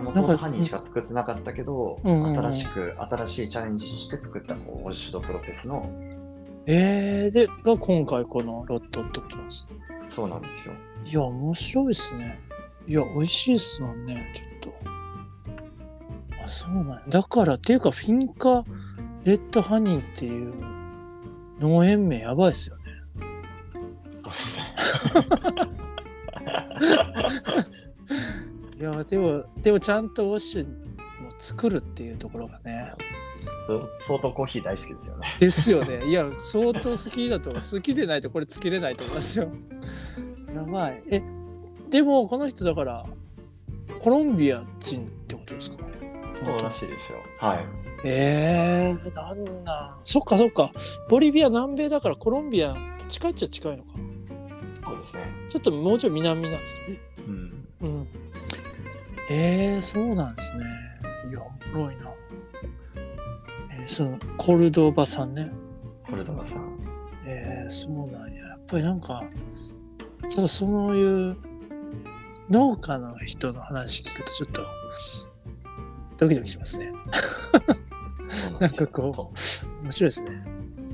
もとなんかもとハニーしか作ってなかったけど、うんうんうん新しく、新しいチャレンジして作ったこうウォッシュドプロセスの、えー、で、が今回このロットってことなんですね。そうなんですよ。いや、面白いっすね。いや、美味しいっすもんね、ちょっと。あ、そうなんや。だから、っていうか、フィンカレッドハニーっていう農園名やばいっすよね。そうですね。いや、でも、でもちゃんとウォッシュも作るっていうところがね。相当コーヒー大好きですよね。ですよね。いや、相当好きだと。好きでないとこれつけれないと思いますよ。やばい。え、でもこの人だから、コロンビア人ってことですかそうらしいですよ。はい。えー、なんだ。そっかそっか。ボリビア南米だからコロンビア近いっちゃ近いのか。そうですね。ちょっともうちょい南なんですかね。うん。うん。えー、そうなんですね。いや、おもろいな。えー、その、コルドバさんね。コルドバさん。えー、そうなんや。やっぱりなんか、ちょっとそういう農家の人の話聞くとちょっとドキドキしますね。なんかこ面白いですね。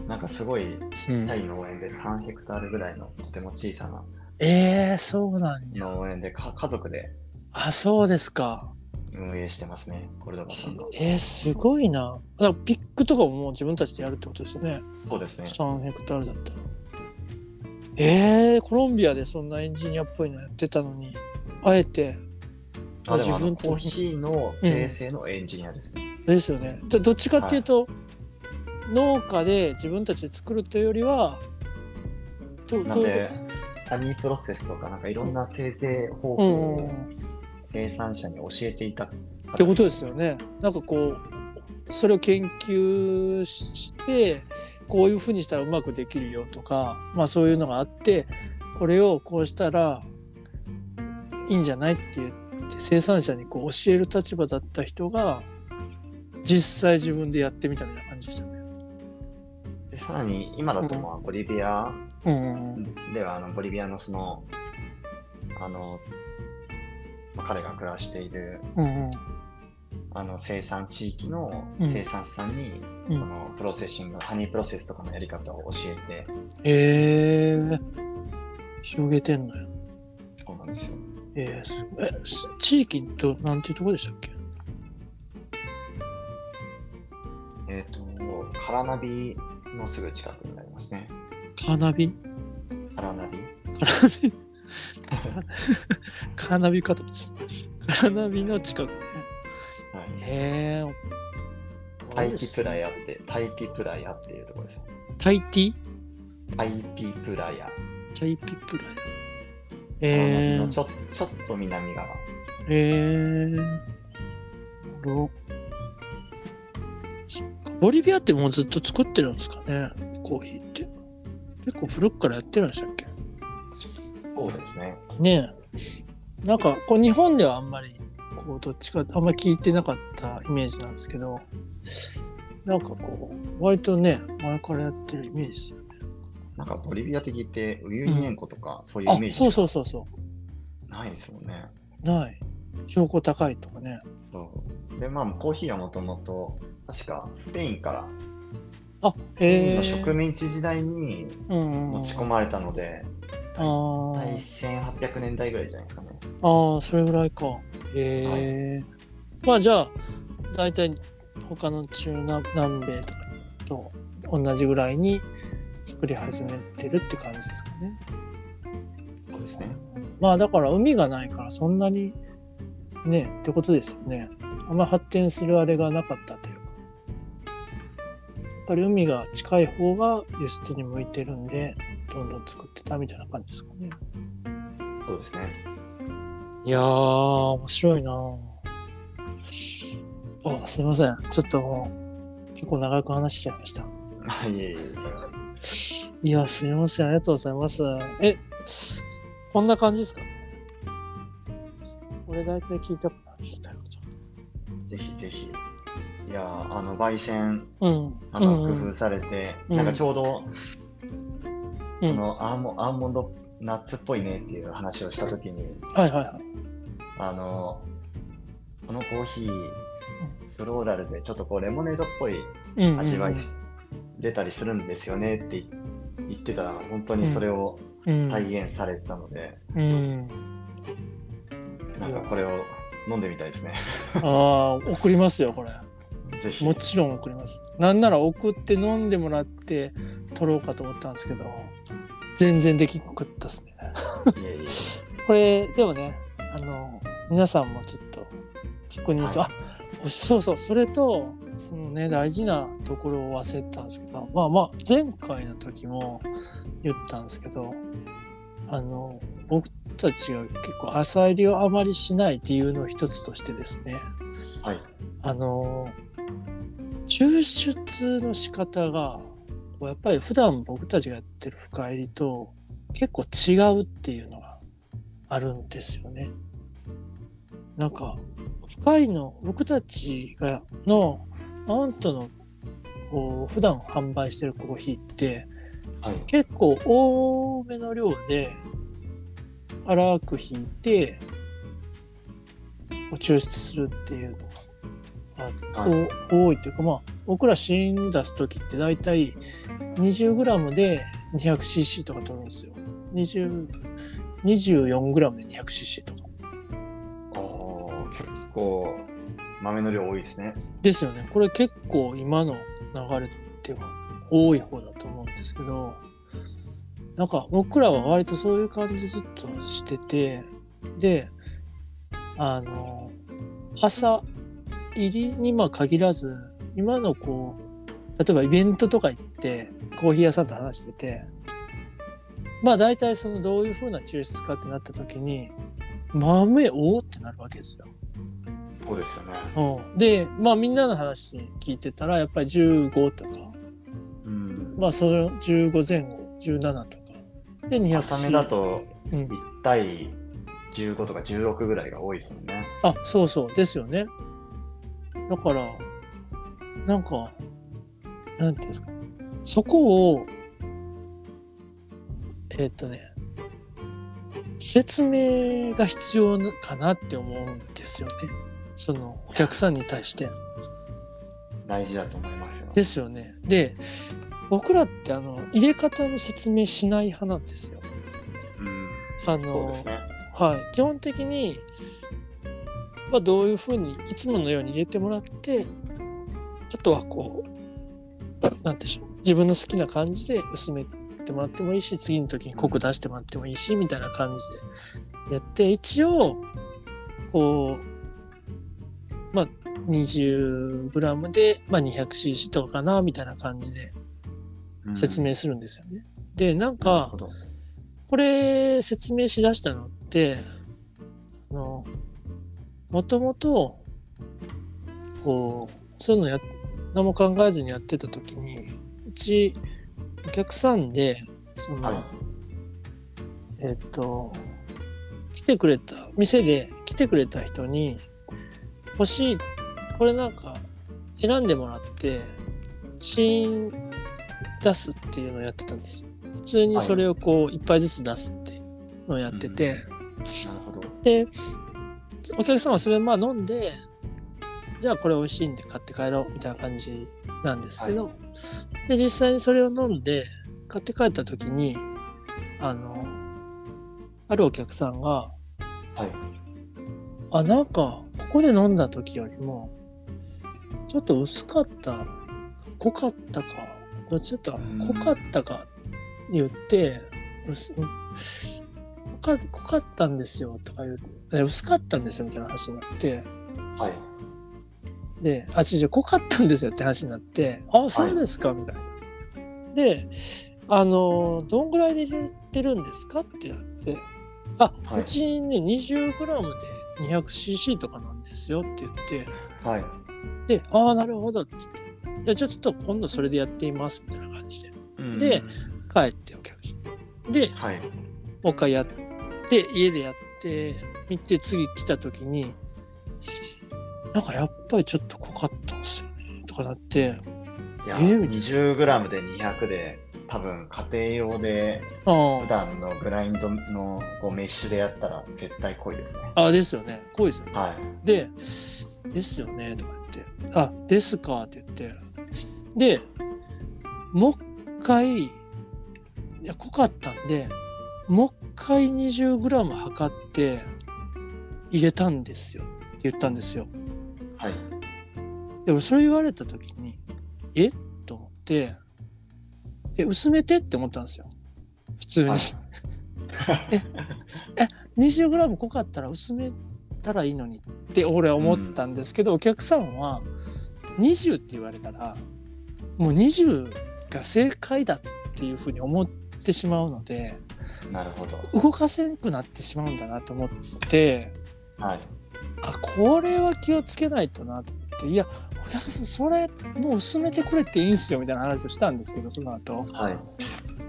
なんかすごいちっちゃい農園で3ヘクタールぐらいのとても小さなえー、そうなんや。農園でか家族であ、そうですか。運営してますね、コルドバさんが。えー、すごいな。だからピックとかももう自分たちでやるってことですよね。そうですね。3ヘクタールだったら。えー、コロンビアでそんなエンジニアっぽいのやってたのに、あえて、あ自分とコーヒーの生成のエンジニアですね。ですよね。どどっちかっていうと、農家で自分たちで作るというよりは、どなんでハニープロセスとかなんかいろんな生成方法うんうんうんを生産者に教えていたっってことですよね。なんかこうそれを研究してこういうふうにしたらうまくできるよとか、まあ、そういうのがあってこれをこうしたらいいんじゃないって言って生産者にこう教える立場だった人が実際自分でやってみたみたいな感じでしたね。でさらに今だとまあボリビアではあのボリビアのそのあの、まあ、彼が暮らしているうんうん。あの生産地域のうん。生産者さんに、うん。その processing honey process とかのやり方を教えてえー、広げてんのよ。そうなんですよ。えー、すえす地域となんていうとこでしたっけ？えっ、とカラナビのすぐ近くになりますね。カーナビ？カラナビ？カーナビ？カーナビかと。思ってカーナビの近く。ね。はい。へえタイピプラヤってタイピプラヤっていうところですタイティ？タイピプラヤ。タイピプラヤ。えー。ち、ょちょっと南側。えー、ボリビアってもうずっと作ってるんですかね？コーヒーって。結構古くからやってるんでしたっけ？そうですねねえ。なんか、こう日本ではあんまり、こう、どっちか、あんまり聞いてなかったイメージなんですけど、なんかこう、割とね、前からやってるイメージですよね。なんかボリビア的ってウユニ塩湖とかそういうあイメージそうそうそうそないですもんね。う。ない。標高高いとかね。そうでまあコーヒーはもともと確かスペインからあ、え。の植民地時代にうんうん。持ち込まれたので、あ大体ー1800年代ぐらいじゃないですかね。あー、それぐらいか。へえ。まあじゃあ、大体他の中南南米とかと同じぐらいに作り始めてるって感じですかね。そうですね。まあだから海がないからそんなにねってことですよね。あんま発展するあれがなかったというぱり海が近い方が輸出に向いてるんで、どんどん作ってたみたいな感じですかね。そうですね。いやー、面白いなあ、すいません。ちょっともう結構長く話しちゃいました。はい。いや、すいません。ありがとうございます。え、こんな感じですか？俺大体聞いたこと聞きたいこぜひぜひ。いやーあの焙煎と。うん。あのうん工夫されて、うんなんかちょうど、うんあのアーモアーモンドナッツっぽいねっていう話をしたときに、はいはいはい。あのこのコーヒー、フローラルでちょっとこうレモネードっぽいうんうんうん味わい出たりするんですよねって言ってたら、本当にそれをうん。体現されてたので、うん。なんかこれを飲んでみたいですね。ああ、送りますよ、これ。ぜひ。もちろん送ります。なんなら送って飲んでもらって取ろうかと思ったんですけど、全然できなかったですね。これ、でもね、あの、皆さんもちょっと確認して、はあそうそう、それと、そのね、大事なところを忘れてたんですけど、まあまあ、前回の時も言ったんですけど、あの、僕たちが結構朝入りをあまりしない理由の一つとしてですね、はい。あの抽出の仕方がこうやっぱり普段僕たちがやってる深入りと結構違うっていうのがあるんですよね。なんか深いの僕たちがのマウントのこう普段販売してるコーヒーってはい。結構多めの量で粗く引いて抽出するっていうのがあはいお多いっていうかまあ僕ら試飲出す時って大体 20g で 200cc とか取るんですよ。20 24g で 200cc とか。おー結構豆の量多いですね。ですよね。これ結構今の流れっては多い方だと思うんですけど、なんか僕らは割とそういう感じずっとしてて、で、あの、朝入りにまあ限らず、今のこう、例えばイベントとか行ってコーヒー屋さんと話してて、まあ大体そのどういう風な抽出かってなった時に、豆おおってなるわけですよ。そうですよね。うん、でまあみんなの話聞いてたらやっぱり15とかうん。まあその15前後17とかで200浅めだとうん1対15とか16ぐらいが多いですもんね。あ、そうそう、ですよね。だから、なんか、なんていうんですか、そこを、えっとね、説明が必要かなって思うんですよね。そのお客さんに対して。大事だと思いますよ。ですよね。で、僕らってあの入れ方の説明しない派なんですよ。うん。あのね。はい、基本的に、まあ、どういうふうにいつものように入れてもらってあとはこうなんでしょう自分の好きな感じで薄めてもらってもいいし次の時に濃く出してもらってもいいし、みたいな感じでやって一応こうまあ 20g で、まあ、200cc とかかなみたいな感じでうん説明するんですよね。でなんなるか。これ説明しだしたのってあのもともとこうそういうのや何も考えずにやってた時にうちお客さんでその、はい。えっと来てくれた店で来てくれた人に欲しいこれなんか選んでもらって試飲出すっていうのをやってたんですよ。普通にそれをこういっぱいずつ出すっていうのをやってて、なるほど。でお客さんはそれまあ飲んでじゃあこれ美味しいんで買って帰ろうみたいな感じなんですけど、で実際にそれを飲んで買って帰った時にあのあるお客さんがはい。あなんかここで飲んだ時よりもちょっと薄かった濃かったかどっちだったかうん濃かったか言って薄濃か濃かったんですよとか言うえ薄かったんですよみたいな話になってはい。であ違う違う濃かったんですよって話になってあそうですかみたいな。であのどんぐらいで入れてるんですかってなってあ、はいうちね 20g で 200cc とかなんですよって言ってはい。で、ああ、なるほどっつって。じゃあちょっと今度それでやってみますみたいな感じで。うんで、帰ってお客さん。で、はい。もう一回やって、家でやってみて、次来た時に、なんかやっぱりちょっと濃かったんですよね。とかなって、いや、えー？20g で200で、多分家庭用であ普段のグラインドのこうメッシュでやったら絶対濃いですね。あ、あですよね。濃いですよね。はい。で、ですよね、とか言って、あ、ですかって言って、で、もう一回、いや、濃かったんで、もう一回 20g 測って入れたんですよって言ったんですよ。はい。でもそれ言われた時に、え？と思って、え、薄めてって思ったんですよ。普通に。はい 20g 濃かったら薄めたらいいのにって俺は思ったんですけど、お客さんは20って言われたらもう20が正解だっていうふうに思ってしまうのでなるほど。動かせんくなってしまうんだなと思ってはい。あこれは気をつけないとなと思っていやお客さんそれもう薄めてくれていいんすよみたいな話をしたんですけどその後はい。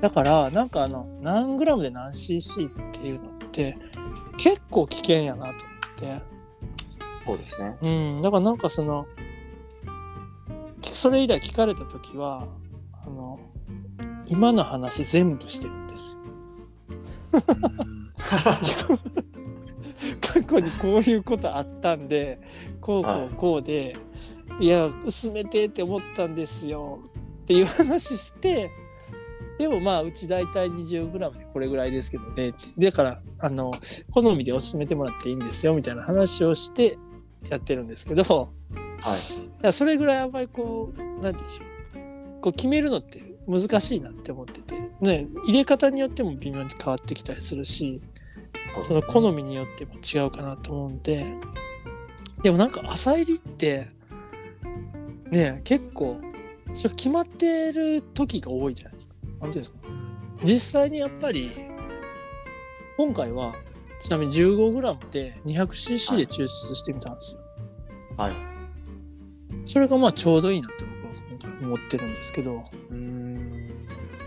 だからなんかあの何グラムで何 cc っていうのって結構危険やなと思って。そうですね。うん、だからなんかそのそれ以来聞かれた時はあの今の話全部してるんですよ。う ん過去にこういうことあったんでこうこはい。うこうで、い、や薄めてって思ったんですよ。っていう話してでもまあうち大体 20g でこれぐらいですけどね。だからあの好みでおすすめてもらっていいんですよみたいな話をしてやってるんですけど。はい。それぐらいあんまりこうなんて言うんでしょう。こう決めるのって難しいなって思ってて、ね、入れ方によっても微妙に変わってきたりするしその好みによっても違うかなと思うんででもなんか朝入りってね結構それ決まってる時が多いじゃないですか。なんていうんですか実際にやっぱり今回はちなみに 15g で 200cc で抽出してみたんですよ。はい。それがまあちょうどいいなって僕は思ってるんですけど、うーん。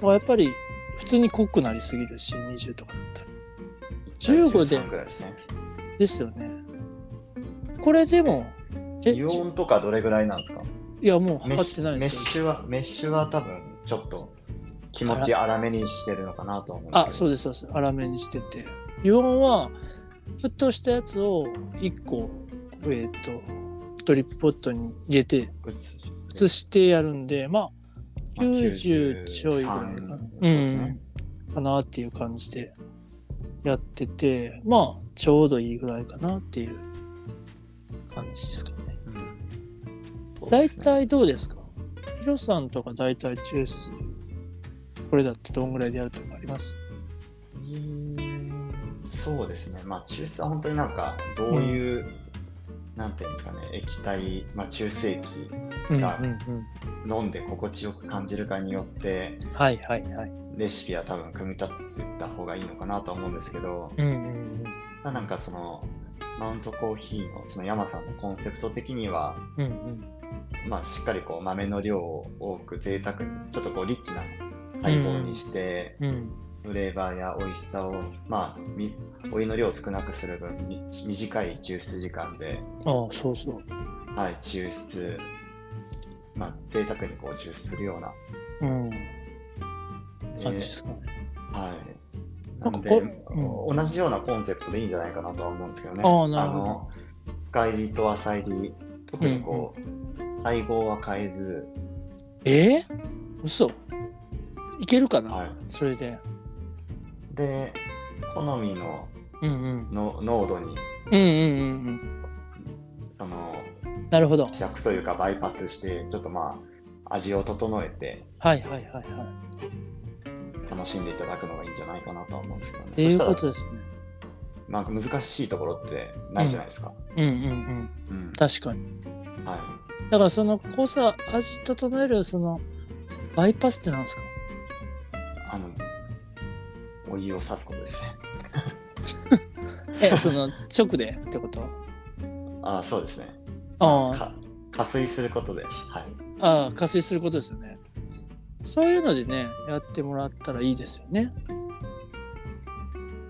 まあやっぱり普通に濃くなりすぎるし、20とかだったら。15で13ぐらいですね。ですよね。これでも、え、油温とかどれぐらいなんですか？いや、もうメッ測ってないですよ。シュは、メッシュは多分ちょっと気持ち粗めにしてるのかなと思う。あ、そうです、そうです。粗めにしてて。油温は、沸騰したやつを1個、えっ、と、ドリップポットに入れて、移してやるんで、まあ、まあ90ちょいぐらいかな93そうん、かなっていう感じでやってて、まあ、ちょうどいいぐらいかなっていう感じですかね。うん大体どうですか？ヒロさんとか大体抽出、これだってどんぐらいでやるとかあります？うーんそうですね。まあ、抽出は本当になんか、どういう、なんていうんですかね、液体、まあ、中性器、うんうんがうん。飲んで心地よく感じるかによって、はいはいはい。レシピは多分組み立てた方がいいのかなとは思うんですけど、うんうんまあなんかその、マウントコーヒーのその山さんのコンセプト的には、うん。うんうん。まあ、しっかりこう豆の量を多く贅沢にちょっとこうリッチな配合にして、うん。フレーバーや美味しさを、まあ、みお湯の量を少なくする分み短い抽出時間で、ああ、そうそう。はい、抽出、まあ、贅沢にこう抽出するような、うん。えー感じですかね。はい。なんんで、こ同じようなコンセプトでいいんじゃないかなとは思うんですけどね。あーなるほどの深入りと浅入り、特にこう、配合は変えず、えー、嘘いけるかな、はい。それで。で、好みのうんうん。の濃度に、うんうんうんうん。その、なるほど。希釈というかバイパスして、ちょっとまあ、味を整えてはいはいはいはい。楽しんでいただくのがいいんじゃないかなとは思うんですけどね。っていうことですね。まあ、難しいところってないじゃないですか。うんうんうん。うん。確かに。はい。だからその濃さ、味整えるそのバイパスってなんですか？あの、お湯を差すことですね。え、その直でってこと？ああ、そうですね。ああ、か加水することで、はい。ああ、加水することですよね。そういうのでね、やってもらったらいいですよね。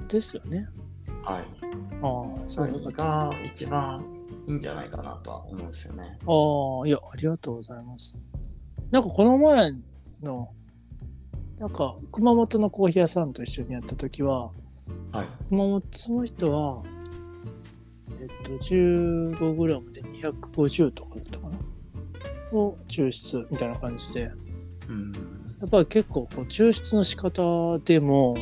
ですよね。はい。ああ、そういうこと。あが一番いいんじゃないかなとは思うんですよね。あ、いや、ありがとうございます。なんかこの前の、なんか熊本のコーヒー屋さんと一緒にやった時は、はい。熊本その人は、えっと、15g で250とかだったかな？を抽出みたいな感じで、うん。やっぱり結構こう抽出の仕方でも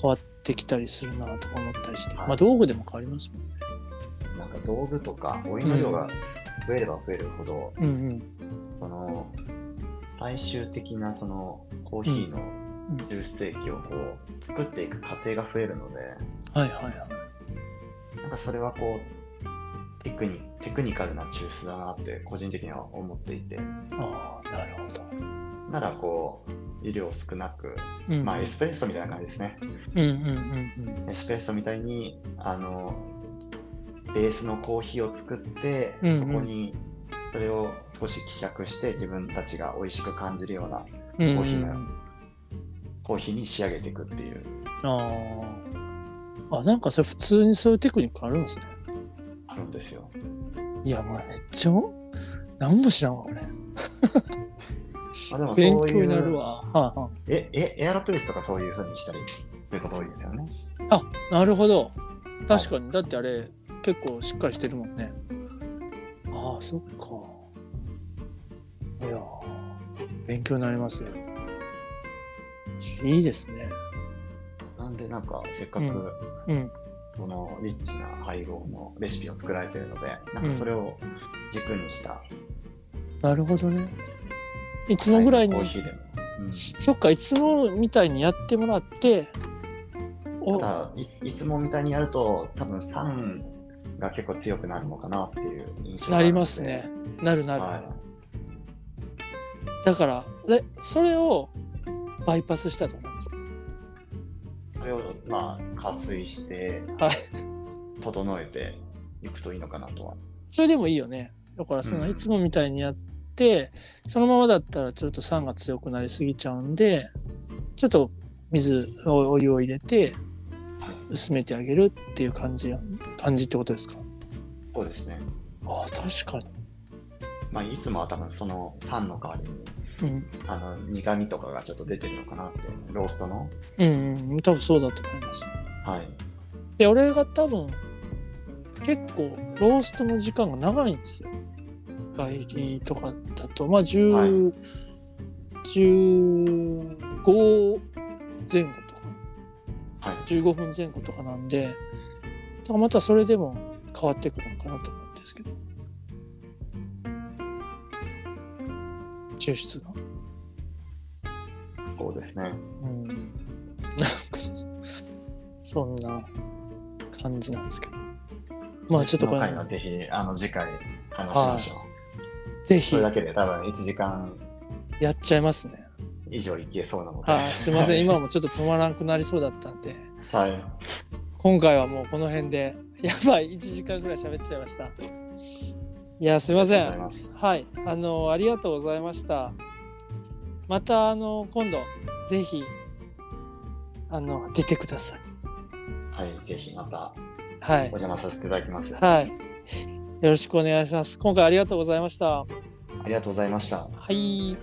変わってきたりするなとか思ったりして、はいまあ道具でも変わりますもんね。なんか道具とか、お湯の量が増えれば増えるほど、うんうん。その、最終的なそのコーヒーのん抽出液をこう、作っていく過程が増えるので、はいはいはい。なんかそれはこう、テクニテクニカルな抽出だなって個人的には思っていて、ああ、なるほど。ならこう、湯量少なく、うん、まあエスプレッソみたいな感じですね。うんうんうんうん。エスプレッソみたいに、あの、ベースのコーヒーを作って、うんうんそこにそれを少し希釈して自分たちが美味しく感じるようなコーヒーのコーヒーに仕上げていくっていう。ああ。あ、なんかそれ普通にそういうテクニックあるんですね。あるんですよ。いや、もうめっちゃ、なんも知らんわ、俺。まあ、でも勉強になるわ。はいはええエアロプレスとかそういう風にしたりすること多いですよね。い。あ、なるほど。確かに。だってあれ、結構しっかりしてるもんね。ああ、そっか。いやー、勉強になりますよ。いいですね。なんでなんかせっかく、うんうん。そのリッチな配合のレシピを作られてるので、なんかそれを軸にした、なるほどね。いつもぐらいにコー、ヒーでも。うんそっか、いつもみたいにやってもらって、おただい、いつもみたいにやると、多分酸が結構強くなるのかなっていう印象なりますね。。なるなる。はだから、でそれをバイパスしたと思うんですか？い。それを、まあ、加水して、はい。整えていくといいのかなとは。それでもいいよね。だから、そのうんいつもみたいにやって、そのままだったらちょっと酸が強くなりすぎちゃうんで、ちょっと水、おお湯を入れて、薄めてあげるっていう感じや感じってことですか？そうですね。ああ確かに。まあ、いつもは多分その酸の代わりに、うん。あの苦味とかがちょっと出てるのかなって、ローストの？うんうん多分そうだと思います。はい。で俺が多分結構ローストの時間が長いんですよ。帰りとかだと。まあ10、はい。15前後とか。はい。15分前後とかなんでらまたそれでも変わってくるのかなと思うんですけど。抽出が。そうですね。うん。なんかそそんな感じなんですけど。まあちょっとこれ。回はぜひ、あの、次回話しましょう。ぜひ。それだけで多分1時間やっちゃいますね。以上いけそうなので。はい。すいません。はい今もちょっと止まらなくなりそうだったんで。はい。今回はもうこの辺でやばい1時間ぐらい喋っちゃいましたいやすいません。はいあのありがとうございましたまたあの今度ぜひあの出てくださいはい。ぜひまたはいお邪魔させていただきます。はいよろしくお願いします今回ありがとうございましたありがとうございました。はい